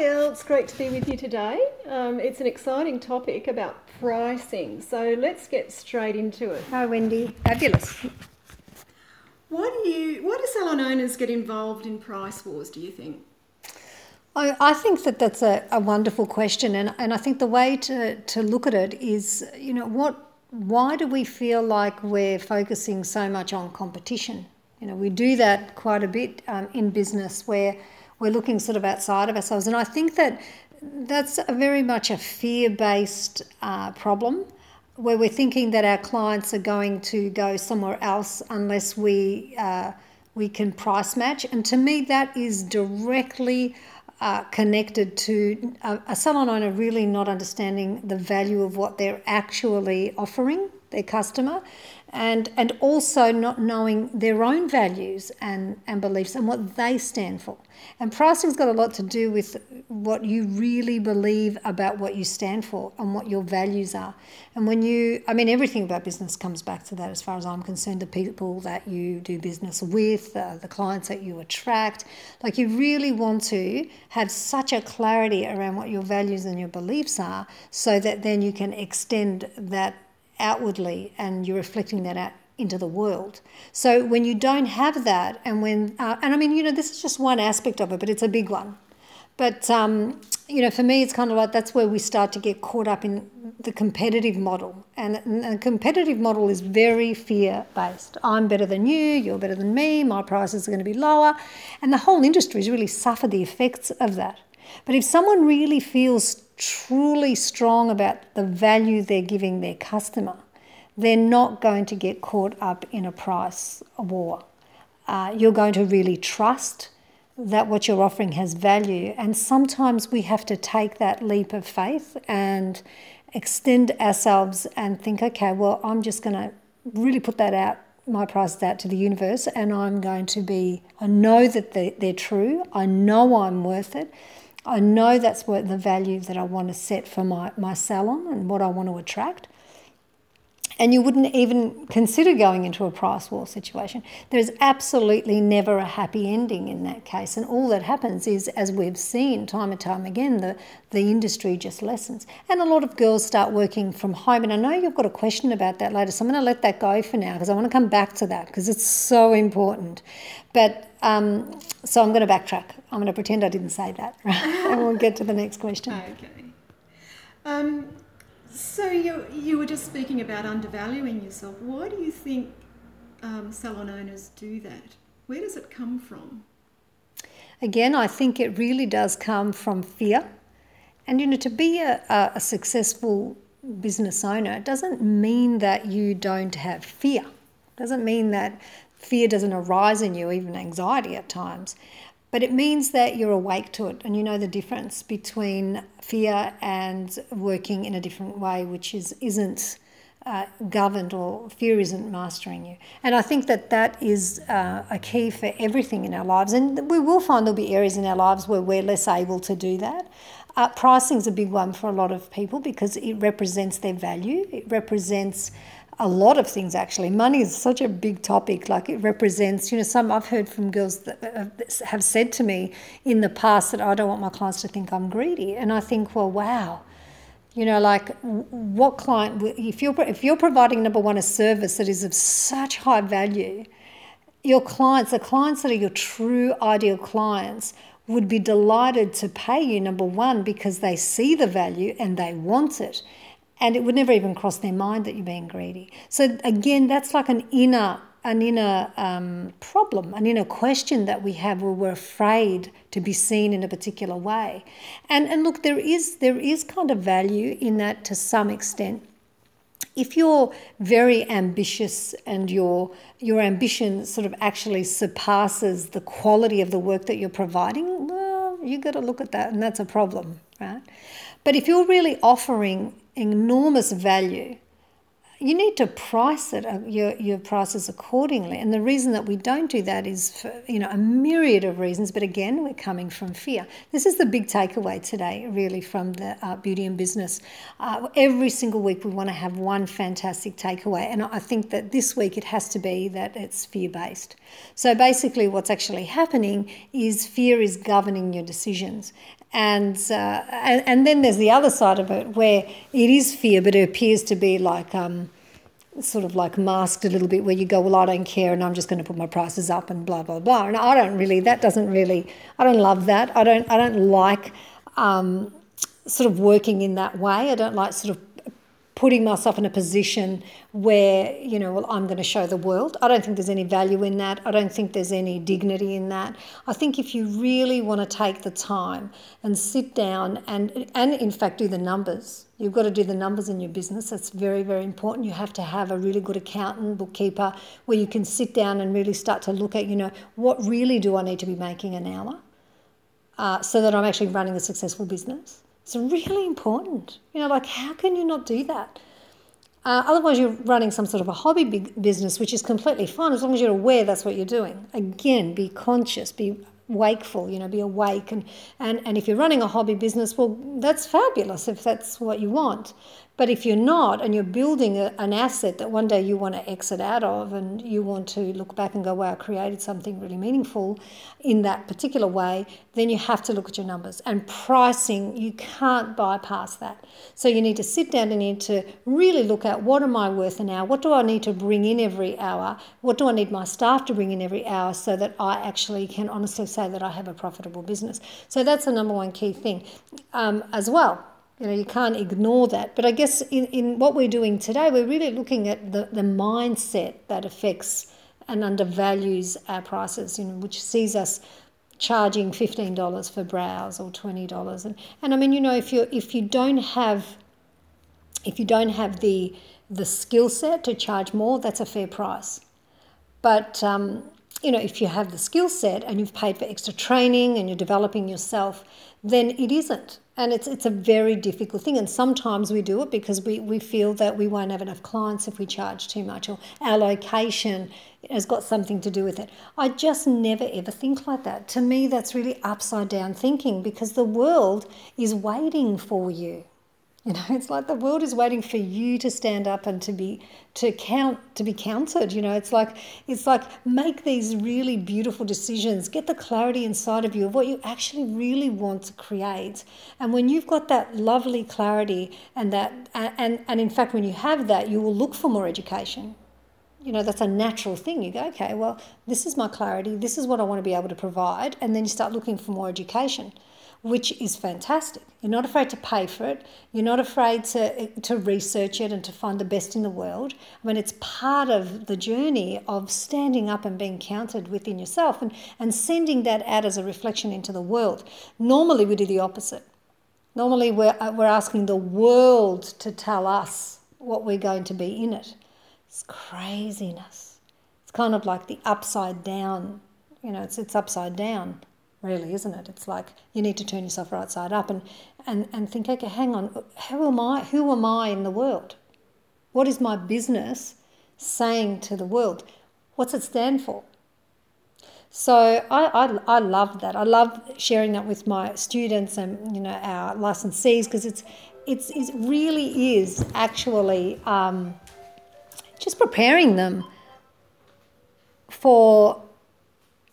Hi, Elle. It's great to be with you today. Um, it's an exciting topic about pricing, so let's get straight into it. Hi, Wendy. Fabulous. Why do you? Why do salon owners get involved in price wars? Do you think? I, I think that that's a, a wonderful question, and, and I think the way to, to look at it is, you know, what why do we feel like we're focusing so much on competition? You know, we do that quite a bit um, in business where we're looking sort of outside of ourselves, and I think that that's very much a fear based uh, problem where we're thinking that our clients are going to go somewhere else unless we uh, we can price match, and to me that is directly uh, connected to a, a salon owner really not understanding the value of what they're actually offering their customer and and also not knowing their own values and, and beliefs and what they stand for. And pricing's got a lot to do with what you really believe about what you stand for and what your values are. And when you, I mean, everything about business comes back to that as far as I'm concerned the people that you do business with, uh, the clients that you attract. Like, you really want to have such a clarity around what your values and your beliefs are so that then you can extend that outwardly and you're reflecting that out into the world. So when you don't have that, and when, uh, and I mean, you know, this is just one aspect of it, but it's a big one. But, um, you know, for me, it's kind of like that's where we start to get caught up in the competitive model. And, and the competitive model is very fear based. I'm better than you, you're better than me, my prices are going to be lower. And the whole industry has really suffered the effects of that. But if someone really feels truly strong about the value they're giving their customer, they're not going to get caught up in a price war. Uh, you're going to really trust that what you're offering has value. And sometimes we have to take that leap of faith and extend ourselves and think, okay, well, I'm just going to really put that out, my prices out to the universe, and I'm going to be, I know that they're, they're true, I know I'm worth it. I know that's what the value that I want to set for my, my salon and what I want to attract. And you wouldn't even consider going into a price war situation. There's absolutely never a happy ending in that case. And all that happens is, as we've seen time and time again, the, the industry just lessens. And a lot of girls start working from home. And I know you've got a question about that later, so I'm going to let that go for now because I want to come back to that because it's so important. But um, so I'm going to backtrack. I'm going to pretend I didn't say that, right? and we'll get to the next question. Okay. Um, so you you were just speaking about undervaluing yourself. Why do you think um, salon owners do that? Where does it come from? Again, I think it really does come from fear. And you know, to be a, a successful business owner doesn't mean that you don't have fear. It doesn't mean that fear doesn't arise in you, even anxiety at times. But it means that you're awake to it and you know the difference between fear and working in a different way, which is, isn't uh, governed or fear isn't mastering you. And I think that that is uh, a key for everything in our lives. And we will find there'll be areas in our lives where we're less able to do that. Uh, pricing is a big one for a lot of people because it represents their value. It represents a lot of things actually. Money is such a big topic. Like it represents, you know, some I've heard from girls uh, uh, that have said to me in the past that I don't want my clients to think I'm greedy, and I think, well, wow, you know, like what client if you're if you're providing number one a service that is of such high value, your clients, the clients that are your true ideal clients, would be delighted to pay you number one because they see the value and they want it and it would never even cross their mind that you're being greedy. So again, that's like an inner an inner um, problem, an inner question that we have where we're afraid to be seen in a particular way. And and look, there is there is kind of value in that to some extent. If you're very ambitious and your your ambition sort of actually surpasses the quality of the work that you're providing, well, you got to look at that, and that's a problem, right? But if you're really offering enormous value, you need to price it uh, your your prices accordingly. And the reason that we don't do that is for you know a myriad of reasons. But again, we're coming from fear. This is the big takeaway today, really, from the uh, beauty and business. Uh, every single week, we want to have one fantastic takeaway, and I think that this week it has to be that it's fear based. So basically, what's actually happening is fear is governing your decisions, And, uh, and, and then there's the other side of it where it is fear, but it appears to be like um, sort of like masked a little bit, where you go, well, I don't care, and I'm just going to put my prices up, and blah blah blah. And I don't really, that doesn't really, I don't love that. I don't, I don't like um, sort of working in that way. I don't like sort of putting myself in a position where, you know, well, I'm going to show the world. I don't think there's any value in that. I don't think there's any dignity in that. I think if you really want to take the time and sit down and, and in fact, do the numbers, you've got to do the numbers in your business. That's very, very important. You have to have a really good accountant, bookkeeper, where you can sit down and really start to look at, you know, what really do I need to be making an hour uh, so that I'm actually running a successful business it's really important. You know, like how can you not do that? Uh, otherwise, you're running some sort of a hobby business, which is completely fine as long as you're aware that's what you're doing. Again, be conscious, be wakeful, you know, be awake. And, and, and if you're running a hobby business, well, that's fabulous if that's what you want. But if you're not and you're building a, an asset that one day you want to exit out of and you want to look back and go, wow, I created something really meaningful in that particular way, then you have to look at your numbers. And pricing, you can't bypass that. So you need to sit down and you need to really look at what am I worth an hour? What do I need to bring in every hour? What do I need my staff to bring in every hour so that I actually can honestly say that I have a profitable business? So that's the number one key thing um, as well you know, you can't ignore that. But I guess in, in what we're doing today, we're really looking at the, the mindset that affects and undervalues our prices, you know, which sees us charging fifteen dollars for brows or twenty dollars. And and I mean, you know, if you if you don't have if you don't have the the skill set to charge more, that's a fair price. But um, you know, if you have the skill set and you've paid for extra training and you're developing yourself, then it isn't. And it's, it's a very difficult thing. And sometimes we do it because we, we feel that we won't have enough clients if we charge too much, or our location has got something to do with it. I just never ever think like that. To me, that's really upside down thinking because the world is waiting for you. You know, it's like the world is waiting for you to stand up and to be to count to be counted. You know, it's like it's like make these really beautiful decisions. Get the clarity inside of you of what you actually really want to create. And when you've got that lovely clarity and that and and in fact when you have that, you will look for more education. You know, that's a natural thing. You go, okay, well, this is my clarity. This is what I want to be able to provide, and then you start looking for more education which is fantastic. You're not afraid to pay for it. You're not afraid to, to research it and to find the best in the world. I mean, it's part of the journey of standing up and being counted within yourself and, and sending that out as a reflection into the world. Normally, we do the opposite. Normally, we're, uh, we're asking the world to tell us what we're going to be in it. It's craziness. It's kind of like the upside down, you know, it's, it's upside down really, isn't it? It's like you need to turn yourself right side up and, and, and think, okay, hang on, who am I? Who am I in the world? What is my business saying to the world? What's it stand for? So I, I, I love that. I love sharing that with my students and you know our licensees because it's it's it really is actually um, just preparing them for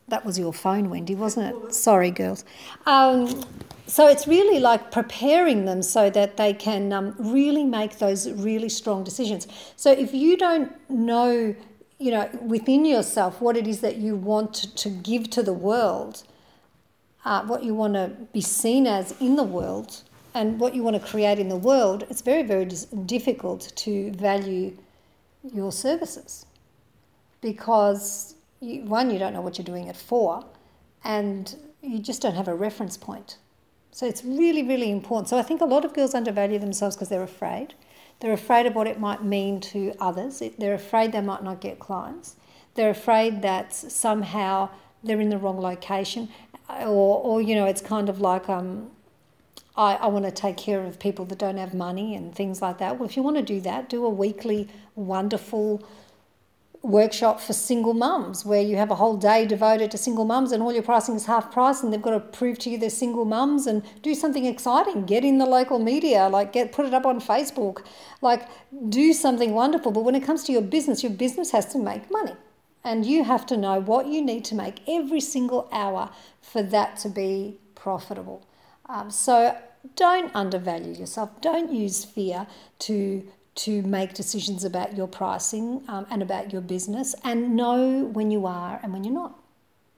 that was your phone, Wendy, wasn't it? Sorry, girls. Um, so it's really like preparing them so that they can um, really make those really strong decisions. So if you don't know, you know, within yourself what it is that you want to, give to the world, uh, what you want to be seen as in the world, and what you want to create in the world, it's very, very difficult to value your services because you, one, you don't know what you're doing it for, and you just don't have a reference point. So it's really, really important. So I think a lot of girls undervalue themselves because they're afraid. They're afraid of what it might mean to others. They're afraid they might not get clients. They're afraid that somehow they're in the wrong location, or, or you know, it's kind of like um, I, I want to take care of people that don't have money and things like that. Well, if you want to do that, do a weekly, wonderful workshop for single mums where you have a whole day devoted to single mums and all your pricing is half price and they've got to prove to you they're single mums and do something exciting. Get in the local media like get put it up on facebook like do something wonderful. But when it comes to your business your business has to make money and you have to know what you need to make every single hour for that to be profitable. Um, so don't undervalue yourself. Don't use fear to to make decisions about your pricing um, and about your business, and know when you are and when you're not.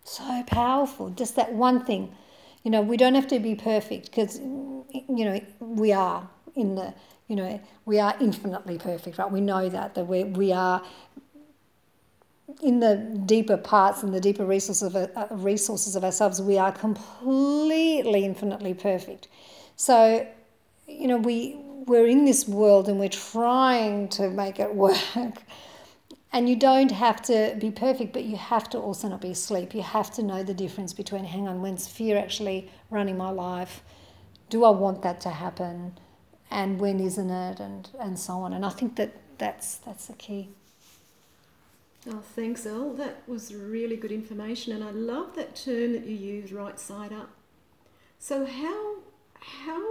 So powerful. Just that one thing. You know, we don't have to be perfect because you know we are in the you know we are infinitely perfect, right? We know that that we we are in the deeper parts and the deeper resources of, uh, resources of ourselves, we are completely infinitely perfect. So, you know, we we're in this world and we're trying to make it work. And you don't have to be perfect, but you have to also not be asleep. You have to know the difference between hang on, when's fear actually running my life? Do I want that to happen? And when isn't it? And and so on. And I think that that's that's the key. Oh, thanks, Elle. That was really good information, and I love that term that you use, right side up. So, how how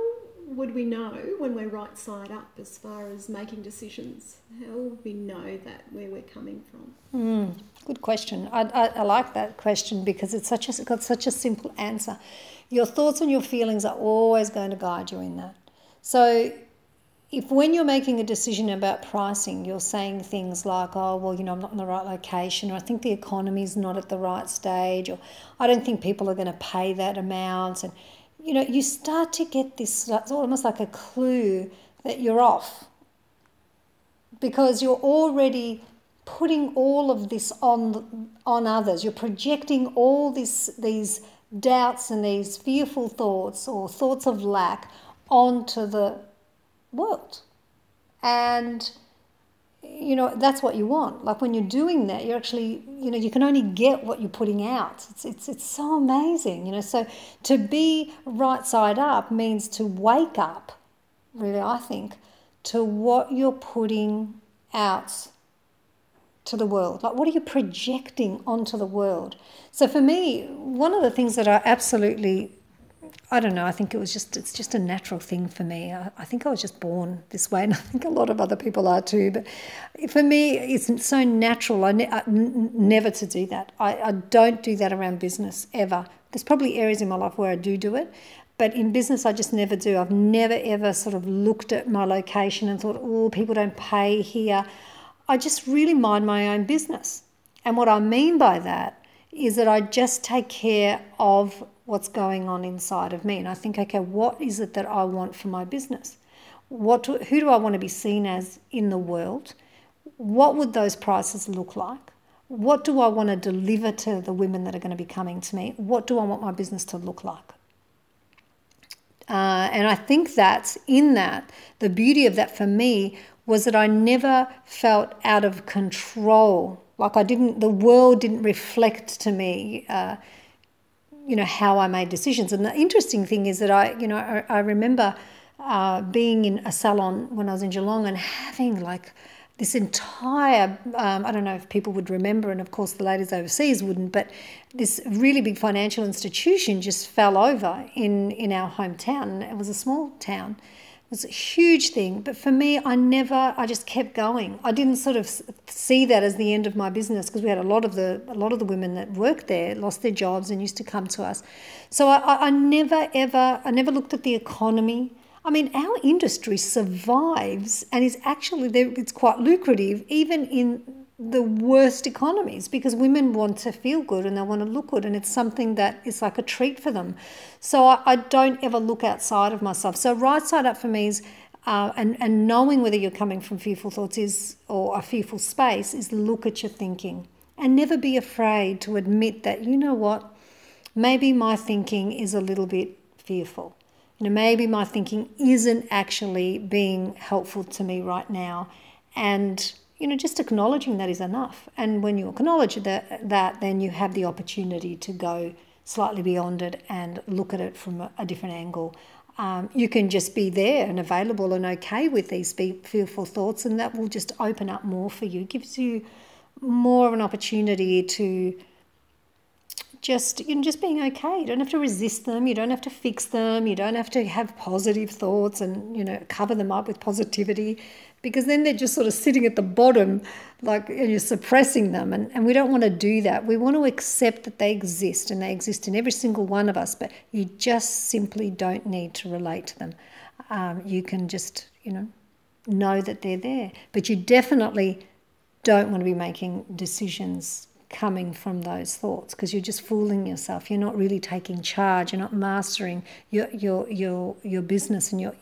would we know when we're right side up as far as making decisions? How would we know that where we're coming from? Mm, good question. I, I, I, like that question because it's such a, it's got such a simple answer. Your thoughts and your feelings are always going to guide you in that. So if when you're making a decision about pricing, you're saying things like, oh, well, you know, I'm not in the right location, or I think the economy's not at the right stage, or I don't think people are going to pay that amount. And, you know, you start to get this, it's almost like a clue that you're off because you're already putting all of this on, on others. You're projecting all this, these doubts and these fearful thoughts or thoughts of lack onto the world. And you know that's what you want. Like when you're doing that you're actually you know you can only get what you're putting out. It's it's, it's so amazing you know. So to be right side up means to wake up really i think to what you're putting out to the world. Like what are you projecting onto the world? So for me one of the things that i absolutely I don't know. I think it was just it's just a natural thing for me. I, I, think I was just born this way, and I think a lot of other people are too. But for me, it's so natural. I, ne- I n- never to do that. I, I don't do that around business ever. There's probably areas in my life where I do do it, but in business, I just never do. I've never ever sort of looked at my location and thought, oh, people don't pay here. I just really mind my own business. And what I mean by that is that I just take care of what's going on inside of me. And I think, okay, what is it that I want for my business? What do, who do I want to be seen as in the world? What would those prices look like? What do I want to deliver to the women that are going to be coming to me? What do I want my business to look like? Uh, and I think that in that, the beauty of that for me was that I never felt out of control. Like I didn't, the world didn't reflect to me. Uh, you know how I made decisions. And the interesting thing is that I, you know, I, I remember uh, being in a salon when I was in Geelong and having like this entire um, I don't know if people would remember, and of course the ladies overseas wouldn't, but this really big financial institution just fell over in in our hometown. It was a small town was a huge thing. But for me, I never, I just kept going. I didn't sort of see that as the end of my business because we had a lot of the a lot of the women that worked there lost their jobs and used to come to us. So I, I never ever, I never looked at the economy. I mean, our industry survives and is actually it's quite lucrative even in the worst economies because women want to feel good and they want to look good and it's something that is like a treat for them. So i, I don't ever look outside of myself. So right side up for me is uh, and, and knowing whether you're coming from fearful thoughts is or a fearful space is look at your thinking and never be afraid to admit that you know what maybe my thinking is a little bit fearful. You know maybe my thinking isn't actually being helpful to me right now. And you know, just acknowledging that is enough. And when you acknowledge that, that then you have the opportunity to go slightly beyond it and look at it from a, a different angle. Um, you can just be there and available and okay with these fearful thoughts, and that will just open up more for you. It gives you more of an opportunity to just you know just being okay. You don't have to resist them. You don't have to fix them. You don't have to have positive thoughts and you know cover them up with positivity, because then they're just sort of sitting at the bottom, like you're suppressing them. And and we don't want to do that. We want to accept that they exist and they exist in every single one of us. But you just simply don't need to relate to them. Um, you can just you know know that they're there. But you definitely don't want to be making decisions coming from those thoughts because you're just fooling yourself. You're not really taking charge. You're not mastering your your your your business and your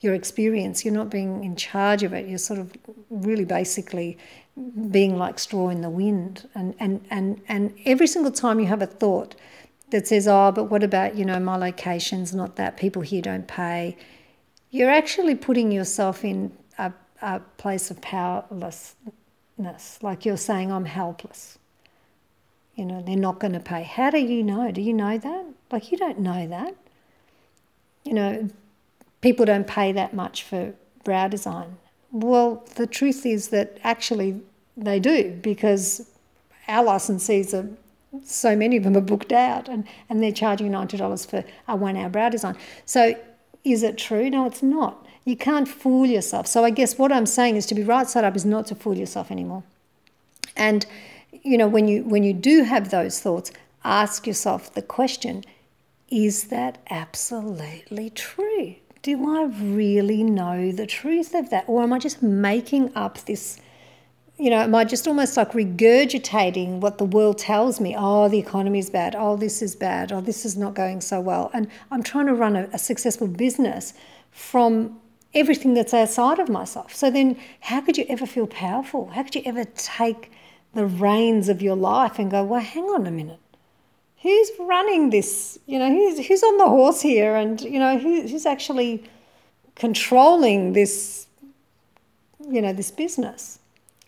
your experience. You're not being in charge of it. You're sort of really basically being like straw in the wind. And and and and every single time you have a thought that says, "Oh, but what about you know my location's not that people here don't pay," you're actually putting yourself in a, a place of powerlessness. Like you're saying, "I'm helpless." You know, they're not going to pay. How do you know? Do you know that? Like, you don't know that. You know, people don't pay that much for brow design. Well, the truth is that actually they do because our licensees are so many of them are booked out and, and they're charging $90 for a one hour brow design. So is it true? No, it's not. You can't fool yourself. So I guess what I'm saying is to be right side up is not to fool yourself anymore. And you know, when you when you do have those thoughts, ask yourself the question: Is that absolutely true? Do I really know the truth of that, or am I just making up this? You know, am I just almost like regurgitating what the world tells me? Oh, the economy is bad. Oh, this is bad. Oh, this is not going so well. And I'm trying to run a, a successful business from everything that's outside of myself. So then, how could you ever feel powerful? How could you ever take the reins of your life and go, well, hang on a minute. Who's running this? You know, who's, who's on the horse here? And, you know, who, who's actually controlling this, you know, this business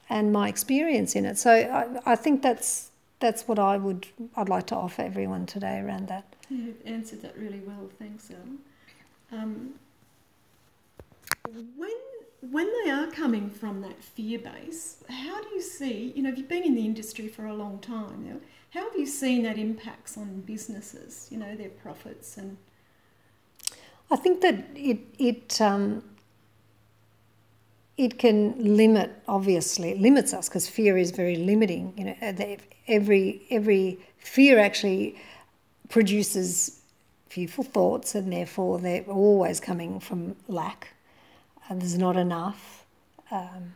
and my experience in it. So I, I think that's, that's what I would, I'd like to offer everyone today around that. You've answered that really well. Thanks, Elle. Um, when when they are coming from that fear base, how do you see, you know, if you've been in the industry for a long time, how have you seen that impacts on businesses, you know, their profits and I think that it it um, it can limit obviously it limits us because fear is very limiting you know every every fear actually produces fearful thoughts and therefore they're always coming from lack there's not enough, um,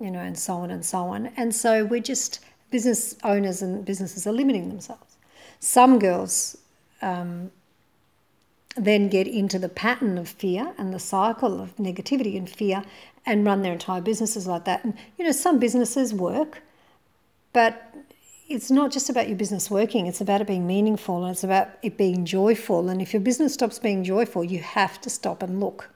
you know, and so on and so on. And so we're just, business owners and businesses are limiting themselves. Some girls um, then get into the pattern of fear and the cycle of negativity and fear and run their entire businesses like that. And, you know, some businesses work, but it's not just about your business working, it's about it being meaningful and it's about it being joyful. And if your business stops being joyful, you have to stop and look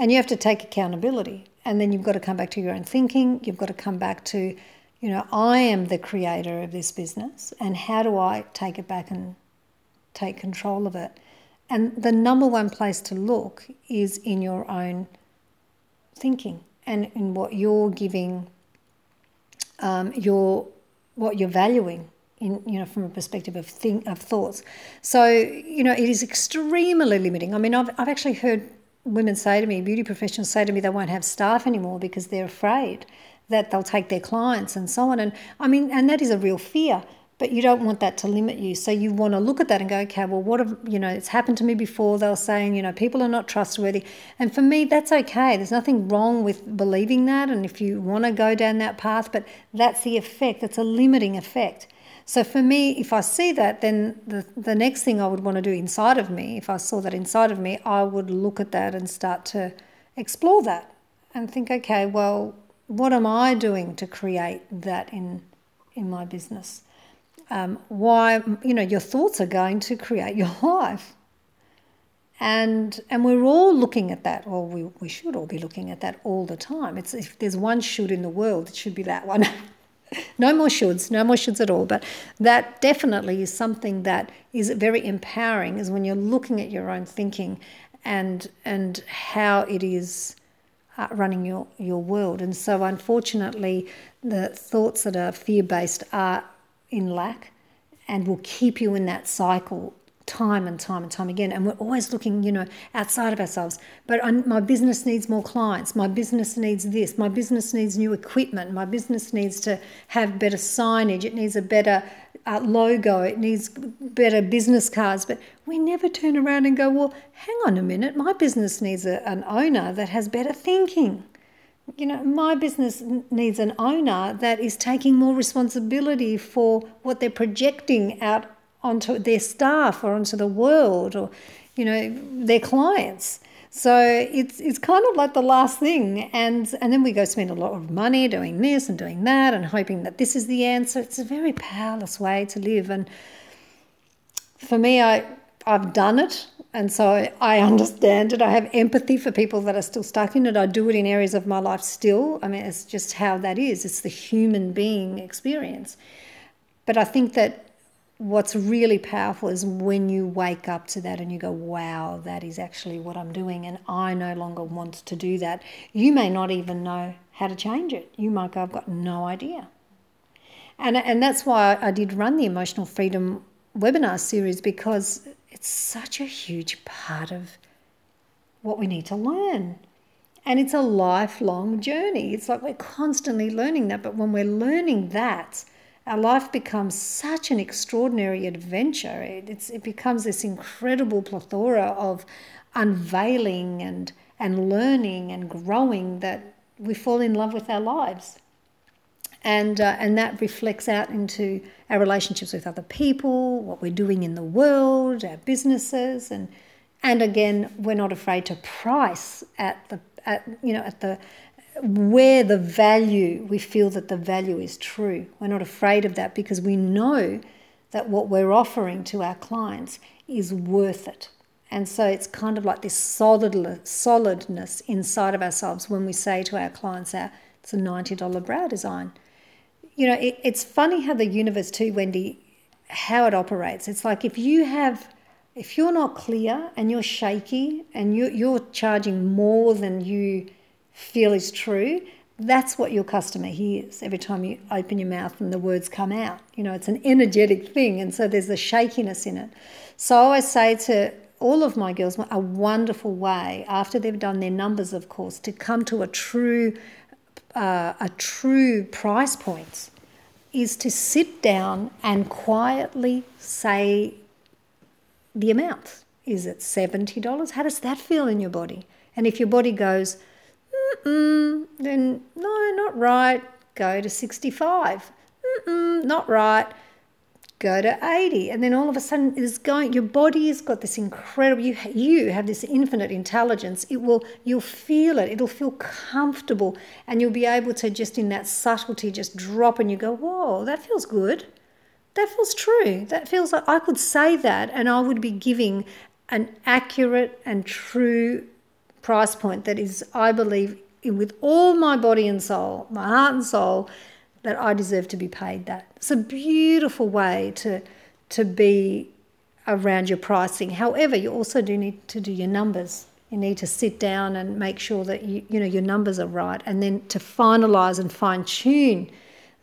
and you have to take accountability. And then you've got to come back to your own thinking. You've got to come back to, you know, I am the creator of this business. And how do I take it back and take control of it? And the number one place to look is in your own thinking and in what you're giving, um, your what you're valuing in you know from a perspective of think of thoughts. So you know it is extremely limiting. I mean I've I've actually heard women say to me, beauty professionals say to me, they won't have staff anymore because they're afraid that they'll take their clients and so on. And I mean, and that is a real fear. But you don't want that to limit you. So you want to look at that and go, okay, well, what have, you know, it's happened to me before. They were saying, you know, people are not trustworthy. And for me, that's okay. There's nothing wrong with believing that. And if you want to go down that path, but that's the effect, it's a limiting effect. So for me, if I see that, then the, the next thing I would want to do inside of me, if I saw that inside of me, I would look at that and start to explore that and think, okay, well, what am I doing to create that in in my business? Um, why, you know, your thoughts are going to create your life. And and we're all looking at that, or we, we should all be looking at that all the time. It's if there's one should in the world, it should be that one. no more shoulds, no more shoulds at all. But that definitely is something that is very empowering, is when you're looking at your own thinking and and how it is uh, running your your world. And so, unfortunately, the thoughts that are fear based are in lack, and will keep you in that cycle time and time and time again. And we're always looking, you know, outside of ourselves. But I, my business needs more clients. My business needs this. My business needs new equipment. My business needs to have better signage. It needs a better uh, logo. It needs better business cards. But we never turn around and go, well, hang on a minute. My business needs a, an owner that has better thinking. You know, my business needs an owner that is taking more responsibility for what they're projecting out onto their staff or onto the world or, you know, their clients. So it's it's kind of like the last thing, and and then we go spend a lot of money doing this and doing that, and hoping that this is the answer. It's a very powerless way to live, and for me, I I've done it, and so I understand it. I have empathy for people that are still stuck in it. I do it in areas of my life still. I mean, it's just how that is. It's the human being experience, but I think that what's really powerful is when you wake up to that and you go, wow, that is actually what I'm doing, and I no longer want to do that. You may not even know how to change it. You might go, I've got no idea. And, and that's why I did run the Emotional Freedom webinar series because it's such a huge part of what we need to learn. And it's a lifelong journey. It's like we're constantly learning that. But when we're learning that, our life becomes such an extraordinary adventure. It, it becomes this incredible plethora of unveiling and, and learning and growing that we fall in love with our lives. And, uh, and that reflects out into our relationships with other people, what we're doing in the world, our businesses, and, and again, we're not afraid to price at the at, you know at the where the value, we feel that the value is true. We're not afraid of that because we know that what we're offering to our clients is worth it. And so it's kind of like this solid, solidness inside of ourselves when we say to our clients, "Our it's a $90 brow design. You know, it, it's funny how the universe, too, Wendy, how it operates. It's like if you have, if you're not clear and you're shaky and you, you're charging more than you feel is true, that's what your customer hears every time you open your mouth and the words come out. You know, it's an energetic thing, and so there's a shakiness in it. So I always say to all of my girls, a wonderful way after they've done their numbers, of course, to come to a true, uh, a true price point, is to sit down and quietly say the amount. Is it seventy dollars? How does that feel in your body? And if your body goes, Mm-mm, then no, not right. Go to 65. Mm-mm, not right. Go to 80. And then all of a sudden it's going, your body has got this incredible, you, you have this infinite intelligence. It will, you'll feel it. It'll feel comfortable. And you'll be able to just in that subtlety just drop and you go, whoa, that feels good. That feels true. That feels like I could say that and I would be giving an accurate and true price point that is, I believe, with all my body and soul, my heart and soul, that I deserve to be paid that. It's a beautiful way to to be around your pricing. However, you also do need to do your numbers. You need to sit down and make sure that you, you know your numbers are right, and then to finalize and fine tune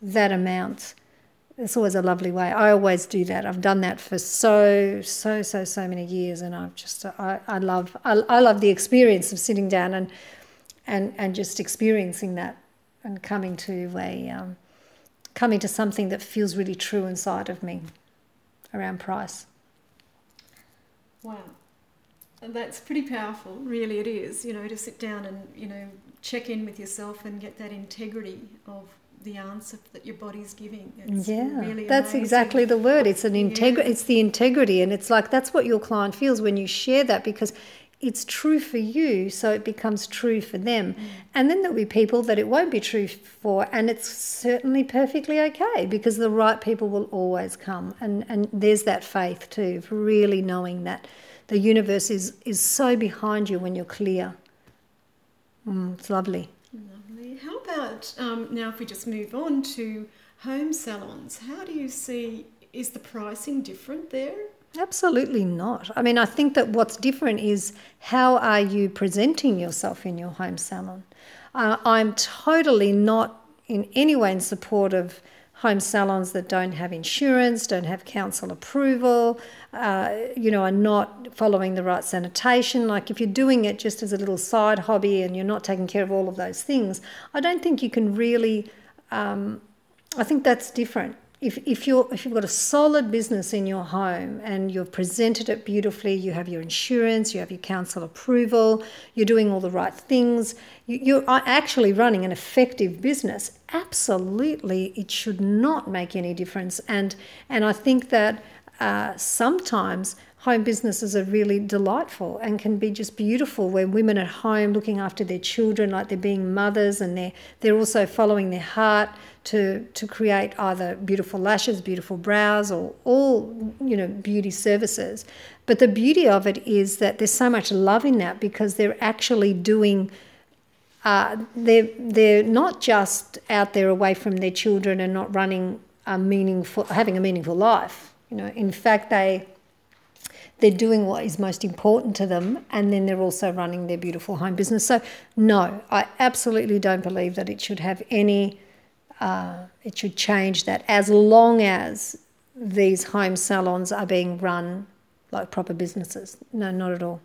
that amount it's always a lovely way. I always do that. I've done that for so, so, so, so many years, and I've just, I, I love, I, I love the experience of sitting down and, and, and just experiencing that, and coming to a, um, coming to something that feels really true inside of me, around price. Wow, and that's pretty powerful. Really, it is. You know, to sit down and you know check in with yourself and get that integrity of the answer that your body's giving. It's yeah, really that's amazing. exactly the word. It's an integrity. Yeah. It's the integrity, and it's like that's what your client feels when you share that because it's true for you, so it becomes true for them. Mm. And then there'll be people that it won't be true for, and it's certainly perfectly okay because the right people will always come. And and there's that faith too, of really knowing that the universe is is so behind you when you're clear. Mm, it's lovely. How about um, now if we just move on to home salons? How do you see, is the pricing different there? Absolutely not. I mean, I think that what's different is how are you presenting yourself in your home salon? Uh, I'm totally not in any way in support of home salons that don't have insurance, don't have council approval, uh, you know, are not following the right sanitation. Like if you're doing it just as a little side hobby and you're not taking care of all of those things, I don't think you can really. Um, I think that's different if, if, you're, if you've got a solid business in your home and you've presented it beautifully, you have your insurance, you have your council approval, you're doing all the right things, you, you're actually running an effective business, absolutely it should not make any difference. And, and I think that uh, sometimes home businesses are really delightful and can be just beautiful where women at home looking after their children like they're being mothers and they're, they're also following their heart to, to create either beautiful lashes, beautiful brows, or all you know beauty services. But the beauty of it is that there's so much love in that because they're actually doing. Uh, they're they're not just out there away from their children and not running a meaningful, having a meaningful life. You know, in fact, they they're doing what is most important to them and then they're also running their beautiful home business so no i absolutely don't believe that it should have any uh, it should change that as long as these home salons are being run like proper businesses. No, not at all.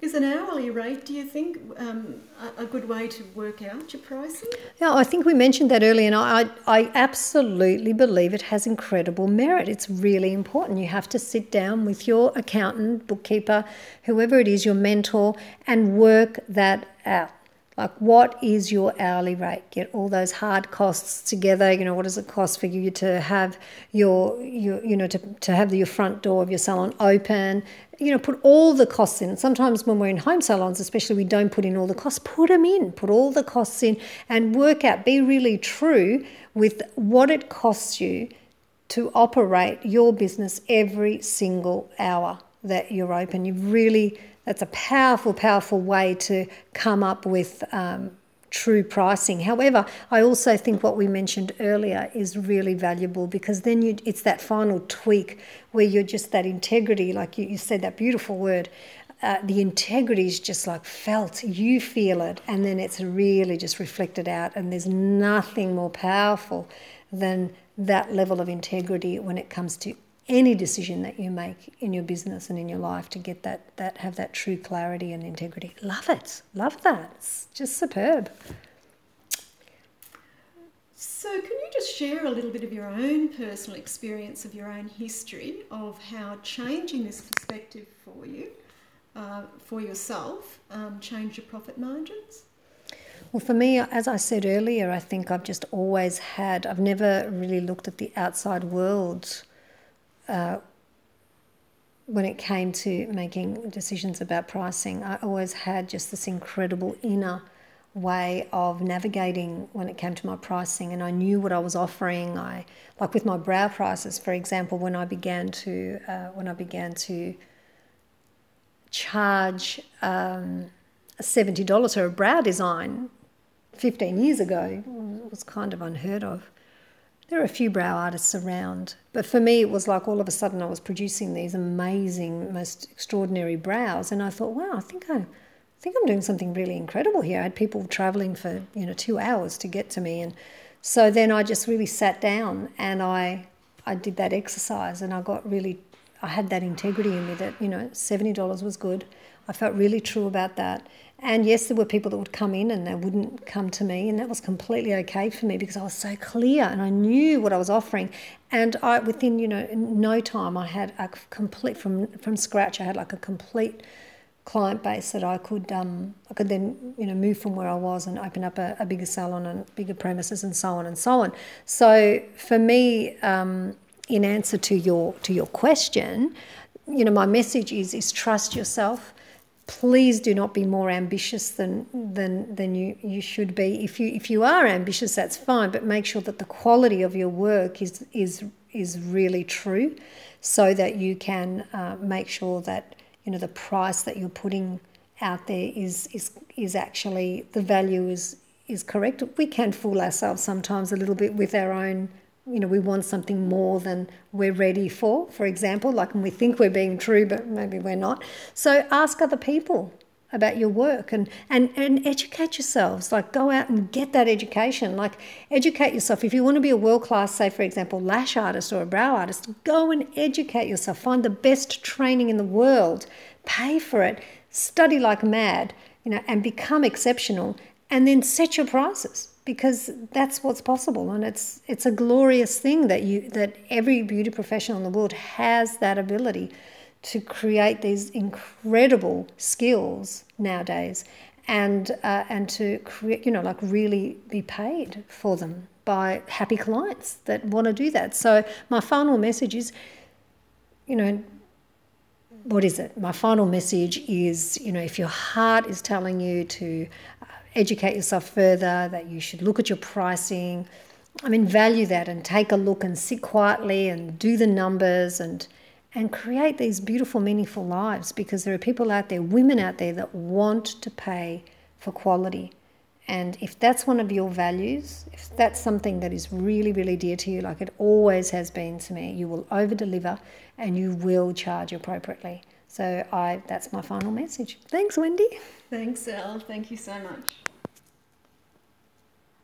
Is an hourly rate, do you think, um, a, good way to work out your pricing? Yeah, I think we mentioned that earlier, and I, I absolutely believe it has incredible merit. It's really important. You have to sit down with your accountant, bookkeeper, whoever it is, your mentor, and work that out like what is your hourly rate? Get all those hard costs together you know what does it cost for you to have your your you know to, to have your front door of your salon open? You know put all the costs in. Sometimes when we're in home salons especially we don't put in all the costs. Put them in. Put all the costs in and work out. Be really true with what it costs you to operate your business every single hour that you're open. You've really that's a powerful, powerful way to come up with um, true pricing. However, I also think what we mentioned earlier is really valuable because then you, it's that final tweak where you're just that integrity, like you, you said that beautiful word. Uh, the integrity is just like felt. You feel it, and then it's really just reflected out. And there's nothing more powerful than that level of integrity when it comes to any decision that you make in your business and in your life to get that that have that true clarity and integrity. Love it. Love that. It's just superb. So, can you just share a little bit of your own personal experience of your own history of how changing this perspective for you, uh, for yourself, um, changed your profit margins? Well, for me, as I said earlier, I think I've just always had, I've never really looked at the outside world uh, when it came to making decisions about pricing, I always had just this incredible inner way of navigating when it came to my pricing and I knew what I was offering. I like with my brow prices for example when I began to uh, when I began to charge um, $70 for a brow design 15 years ago it was kind of unheard of there are a few brow artists around, but for me, it was like all of a sudden I was producing these amazing, most extraordinary brows, and I thought, wow, I think I, I think I'm doing something really incredible here. I had people traveling for you know two hours to get to me, and so then I just really sat down and I I did that exercise, and I got really I had that integrity in me that you know seventy dollars was good. I felt really true about that, and yes, there were people that would come in and they wouldn't come to me, and that was completely okay for me because I was so clear and I knew what I was offering. And I, within you know no time, I had a complete from from scratch. I had like a complete client base that I could um, I could then you know move from where I was and open up a, a bigger salon and bigger premises and so on and so on. So for me, um, in answer to your to your question, you know my message is is trust yourself please do not be more ambitious than than than you you should be. If you if you are ambitious, that's fine, but make sure that the quality of your work is is is really true, so that you can uh, make sure that you know the price that you're putting out there is is is actually the value is is correct. We can fool ourselves sometimes a little bit with our own you know, we want something more than we're ready for, for example, like we think we're being true, but maybe we're not. So ask other people. about your work and, and, and educate yourselves. Like, go out and get that education. Like, educate yourself. If you want to be a world class, say, for example, lash artist or a brow artist, go and educate yourself. Find the best training in the world, pay for it, study like mad, you know, and become exceptional, and then set your prices because that's what's possible. And it's it's a glorious thing that you that every beauty professional in the world has that ability to create these incredible skills nowadays and uh, and to create you know like really be paid for them by happy clients that want to do that. So my final message is you know what is it? My final message is you know if your heart is telling you to uh, educate yourself further that you should look at your pricing i mean value that and take a look and sit quietly and do the numbers and and create these beautiful, meaningful lives because there are people out there, women out there, that want to pay for quality. And if that's one of your values, if that's something that is really, really dear to you, like it always has been to me, you will over deliver and you will charge appropriately. So I that's my final message. Thanks, Wendy. Thanks, Elle. Thank you so much.